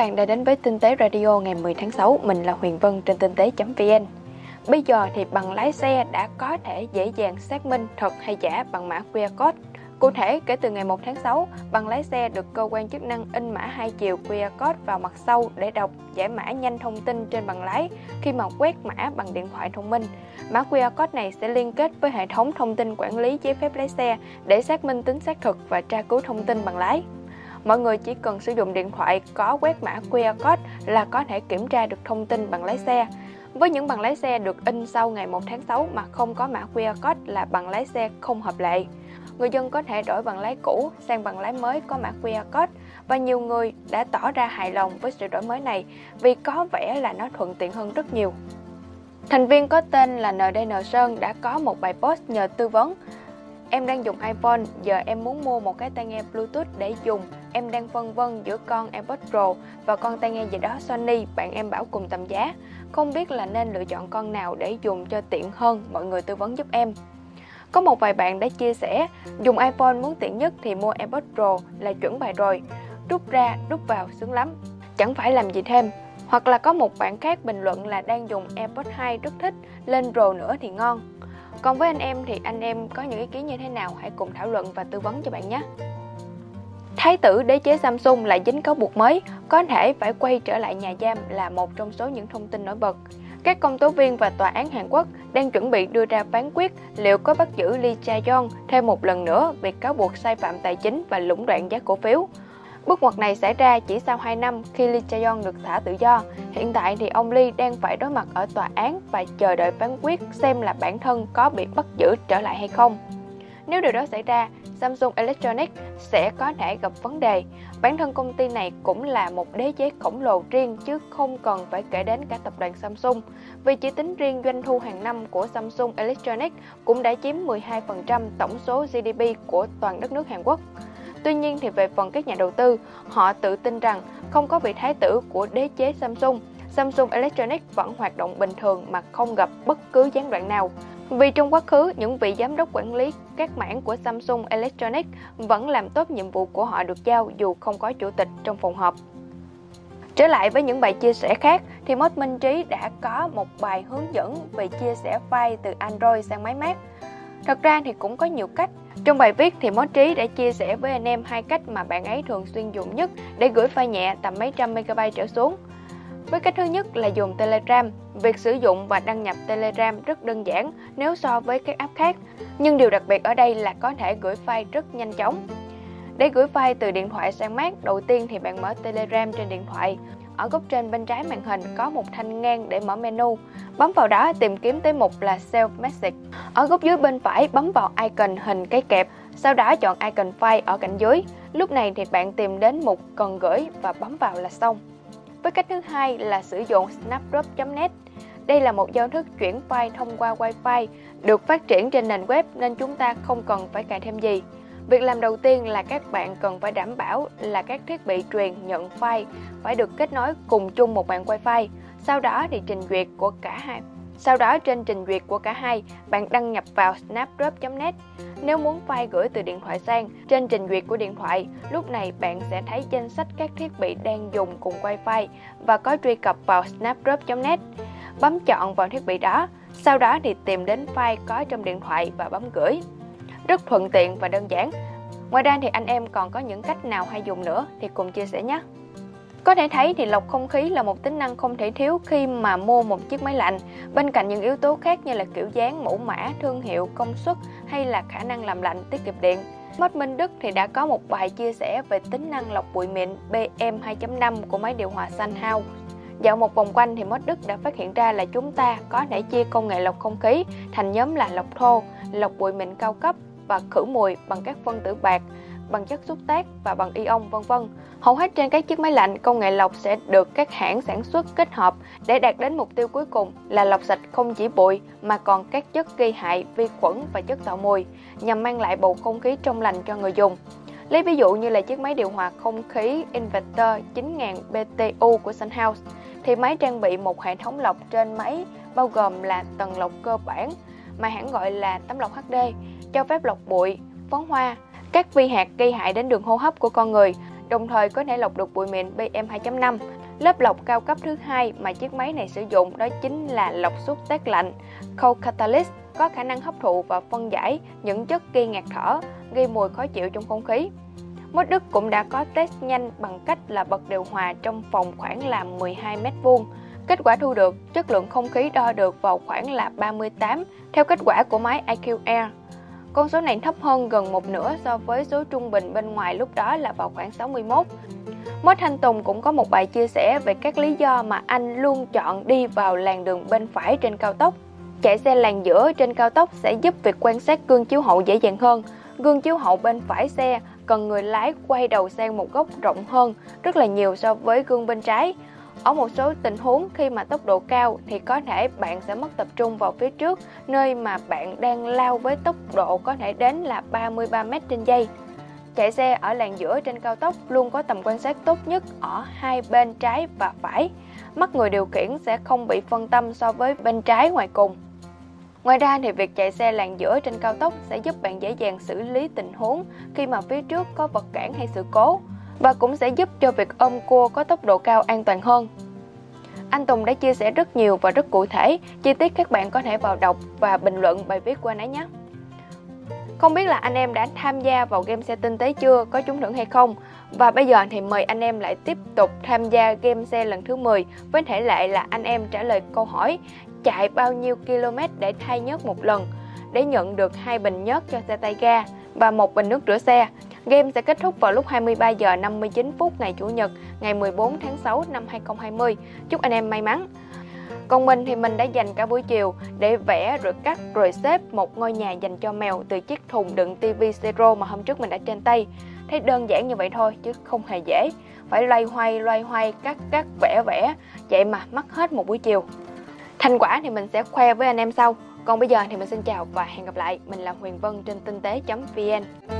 bạn đã đến với Tinh tế Radio ngày 10 tháng 6. Mình là Huyền Vân trên tinh tế.vn. Bây giờ thì bằng lái xe đã có thể dễ dàng xác minh thật hay giả bằng mã QR code. Cụ thể, kể từ ngày 1 tháng 6, bằng lái xe được cơ quan chức năng in mã hai chiều QR code vào mặt sau để đọc giải mã nhanh thông tin trên bằng lái khi mà quét mã bằng điện thoại thông minh. Mã QR code này sẽ liên kết với hệ thống thông tin quản lý giấy phép lái xe để xác minh tính xác thực và tra cứu thông tin bằng lái mọi người chỉ cần sử dụng điện thoại có quét mã QR code là có thể kiểm tra được thông tin bằng lái xe. Với những bằng lái xe được in sau ngày 1 tháng 6 mà không có mã QR code là bằng lái xe không hợp lệ. Người dân có thể đổi bằng lái cũ sang bằng lái mới có mã QR code và nhiều người đã tỏ ra hài lòng với sự đổi mới này vì có vẻ là nó thuận tiện hơn rất nhiều. Thành viên có tên là NDN Sơn đã có một bài post nhờ tư vấn Em đang dùng iPhone, giờ em muốn mua một cái tai nghe Bluetooth để dùng. Em đang phân vân giữa con AirPods Pro và con tai nghe gì đó Sony, bạn em bảo cùng tầm giá. Không biết là nên lựa chọn con nào để dùng cho tiện hơn, mọi người tư vấn giúp em. Có một vài bạn đã chia sẻ, dùng iPhone muốn tiện nhất thì mua AirPods Pro là chuẩn bài rồi. Rút ra, rút vào sướng lắm. Chẳng phải làm gì thêm. Hoặc là có một bạn khác bình luận là đang dùng AirPods 2 rất thích, lên Pro nữa thì ngon. Còn với anh em thì anh em có những ý kiến như thế nào? Hãy cùng thảo luận và tư vấn cho bạn nhé. Thái tử đế chế Samsung lại dính cáo buộc mới, có thể phải quay trở lại nhà giam là một trong số những thông tin nổi bật. Các công tố viên và tòa án Hàn Quốc đang chuẩn bị đưa ra phán quyết liệu có bắt giữ Lee Cha-yong thêm một lần nữa vì cáo buộc sai phạm tài chính và lũng đoạn giá cổ phiếu. Bước ngoặt này xảy ra chỉ sau 2 năm khi Lee Chae-yong được thả tự do. Hiện tại thì ông Lee đang phải đối mặt ở tòa án và chờ đợi phán quyết xem là bản thân có bị bắt giữ trở lại hay không. Nếu điều đó xảy ra, Samsung Electronics sẽ có thể gặp vấn đề. Bản thân công ty này cũng là một đế chế khổng lồ riêng chứ không cần phải kể đến cả tập đoàn Samsung. Vì chỉ tính riêng doanh thu hàng năm của Samsung Electronics cũng đã chiếm 12% tổng số GDP của toàn đất nước Hàn Quốc. Tuy nhiên thì về phần các nhà đầu tư, họ tự tin rằng không có vị thái tử của đế chế Samsung, Samsung Electronics vẫn hoạt động bình thường mà không gặp bất cứ gián đoạn nào. Vì trong quá khứ, những vị giám đốc quản lý các mảng của Samsung Electronics vẫn làm tốt nhiệm vụ của họ được giao dù không có chủ tịch trong phòng họp. Trở lại với những bài chia sẻ khác thì Mod Minh Trí đã có một bài hướng dẫn về chia sẻ file từ Android sang máy Mac. Thật ra thì cũng có nhiều cách. Trong bài viết thì Mó Trí đã chia sẻ với anh em hai cách mà bạn ấy thường xuyên dùng nhất để gửi file nhẹ tầm mấy trăm megabyte trở xuống. Với cách thứ nhất là dùng Telegram. Việc sử dụng và đăng nhập Telegram rất đơn giản nếu so với các app khác. Nhưng điều đặc biệt ở đây là có thể gửi file rất nhanh chóng. Để gửi file từ điện thoại sang Mac, đầu tiên thì bạn mở Telegram trên điện thoại. Ở góc trên bên trái màn hình có một thanh ngang để mở menu. Bấm vào đó tìm kiếm tới mục là Self Message. Ở góc dưới bên phải bấm vào icon hình cái kẹp, sau đó chọn icon file ở cạnh dưới. Lúc này thì bạn tìm đến mục cần gửi và bấm vào là xong. Với cách thứ hai là sử dụng snapdrop.net. Đây là một giao thức chuyển file thông qua Wi-Fi, được phát triển trên nền web nên chúng ta không cần phải cài thêm gì. Việc làm đầu tiên là các bạn cần phải đảm bảo là các thiết bị truyền nhận file phải được kết nối cùng chung một mạng Wi-Fi. Sau đó thì trình duyệt của cả hai. Sau đó trên trình duyệt của cả hai, bạn đăng nhập vào snapdrop.net. Nếu muốn file gửi từ điện thoại sang, trên trình duyệt của điện thoại, lúc này bạn sẽ thấy danh sách các thiết bị đang dùng cùng Wi-Fi và có truy cập vào snapdrop.net. Bấm chọn vào thiết bị đó, sau đó thì tìm đến file có trong điện thoại và bấm gửi rất thuận tiện và đơn giản. Ngoài ra thì anh em còn có những cách nào hay dùng nữa thì cùng chia sẻ nhé. Có thể thấy thì lọc không khí là một tính năng không thể thiếu khi mà mua một chiếc máy lạnh, bên cạnh những yếu tố khác như là kiểu dáng, mẫu mã, thương hiệu, công suất hay là khả năng làm lạnh tiết kiệm điện. Mất Minh Đức thì đã có một bài chia sẻ về tính năng lọc bụi mịn BM2.5 của máy điều hòa Sunhouse. Dạo một vòng quanh thì Mất Đức đã phát hiện ra là chúng ta có thể chia công nghệ lọc không khí thành nhóm là lọc thô, lọc bụi mịn cao cấp và khử mùi bằng các phân tử bạc, bằng chất xúc tác và bằng ion vân vân. Hầu hết trên các chiếc máy lạnh, công nghệ lọc sẽ được các hãng sản xuất kết hợp để đạt đến mục tiêu cuối cùng là lọc sạch không chỉ bụi mà còn các chất gây hại, vi khuẩn và chất tạo mùi nhằm mang lại bầu không khí trong lành cho người dùng. Lấy ví dụ như là chiếc máy điều hòa không khí Inverter 9000 BTU của Sunhouse thì máy trang bị một hệ thống lọc trên máy bao gồm là tầng lọc cơ bản mà hãng gọi là tấm lọc HD cho phép lọc bụi, phấn hoa, các vi hạt gây hại đến đường hô hấp của con người, đồng thời có thể lọc được bụi mịn PM2.5. Lớp lọc cao cấp thứ hai mà chiếc máy này sử dụng đó chính là lọc xúc tác lạnh Cold Catalyst có khả năng hấp thụ và phân giải những chất gây ngạt thở, gây mùi khó chịu trong không khí. Mốt Đức cũng đã có test nhanh bằng cách là bật điều hòa trong phòng khoảng là 12 m2. Kết quả thu được, chất lượng không khí đo được vào khoảng là 38 theo kết quả của máy IQ Air. Con số này thấp hơn gần một nửa so với số trung bình bên ngoài lúc đó là vào khoảng 61. Mốt Thanh Tùng cũng có một bài chia sẻ về các lý do mà anh luôn chọn đi vào làn đường bên phải trên cao tốc. Chạy xe làn giữa trên cao tốc sẽ giúp việc quan sát gương chiếu hậu dễ dàng hơn. Gương chiếu hậu bên phải xe, cần người lái quay đầu sang một góc rộng hơn, rất là nhiều so với gương bên trái. Ở một số tình huống, khi mà tốc độ cao thì có thể bạn sẽ mất tập trung vào phía trước, nơi mà bạn đang lao với tốc độ có thể đến là 33 m trên giây. Chạy xe ở làn giữa trên cao tốc luôn có tầm quan sát tốt nhất ở hai bên trái và phải. Mắt người điều khiển sẽ không bị phân tâm so với bên trái ngoài cùng. Ngoài ra thì việc chạy xe làn giữa trên cao tốc sẽ giúp bạn dễ dàng xử lý tình huống khi mà phía trước có vật cản hay sự cố và cũng sẽ giúp cho việc ôm cua có tốc độ cao an toàn hơn. Anh Tùng đã chia sẻ rất nhiều và rất cụ thể, chi tiết các bạn có thể vào đọc và bình luận bài viết qua nãy nhé. Không biết là anh em đã tham gia vào game xe tinh tế chưa, có trúng thưởng hay không? Và bây giờ thì mời anh em lại tiếp tục tham gia game xe lần thứ 10 với thể lệ là anh em trả lời câu hỏi chạy bao nhiêu km để thay nhớt một lần để nhận được hai bình nhớt cho xe tay ga và một bình nước rửa xe. Game sẽ kết thúc vào lúc 23 giờ 59 phút ngày Chủ nhật, ngày 14 tháng 6 năm 2020. Chúc anh em may mắn. Còn mình thì mình đã dành cả buổi chiều để vẽ rồi cắt rồi xếp một ngôi nhà dành cho mèo từ chiếc thùng đựng TV Zero mà hôm trước mình đã trên tay. Thấy đơn giản như vậy thôi chứ không hề dễ. Phải loay hoay loay hoay cắt cắt vẽ vẽ, vậy mà mất hết một buổi chiều. Thành quả thì mình sẽ khoe với anh em sau. Còn bây giờ thì mình xin chào và hẹn gặp lại. Mình là Huyền Vân trên tinh tế.vn.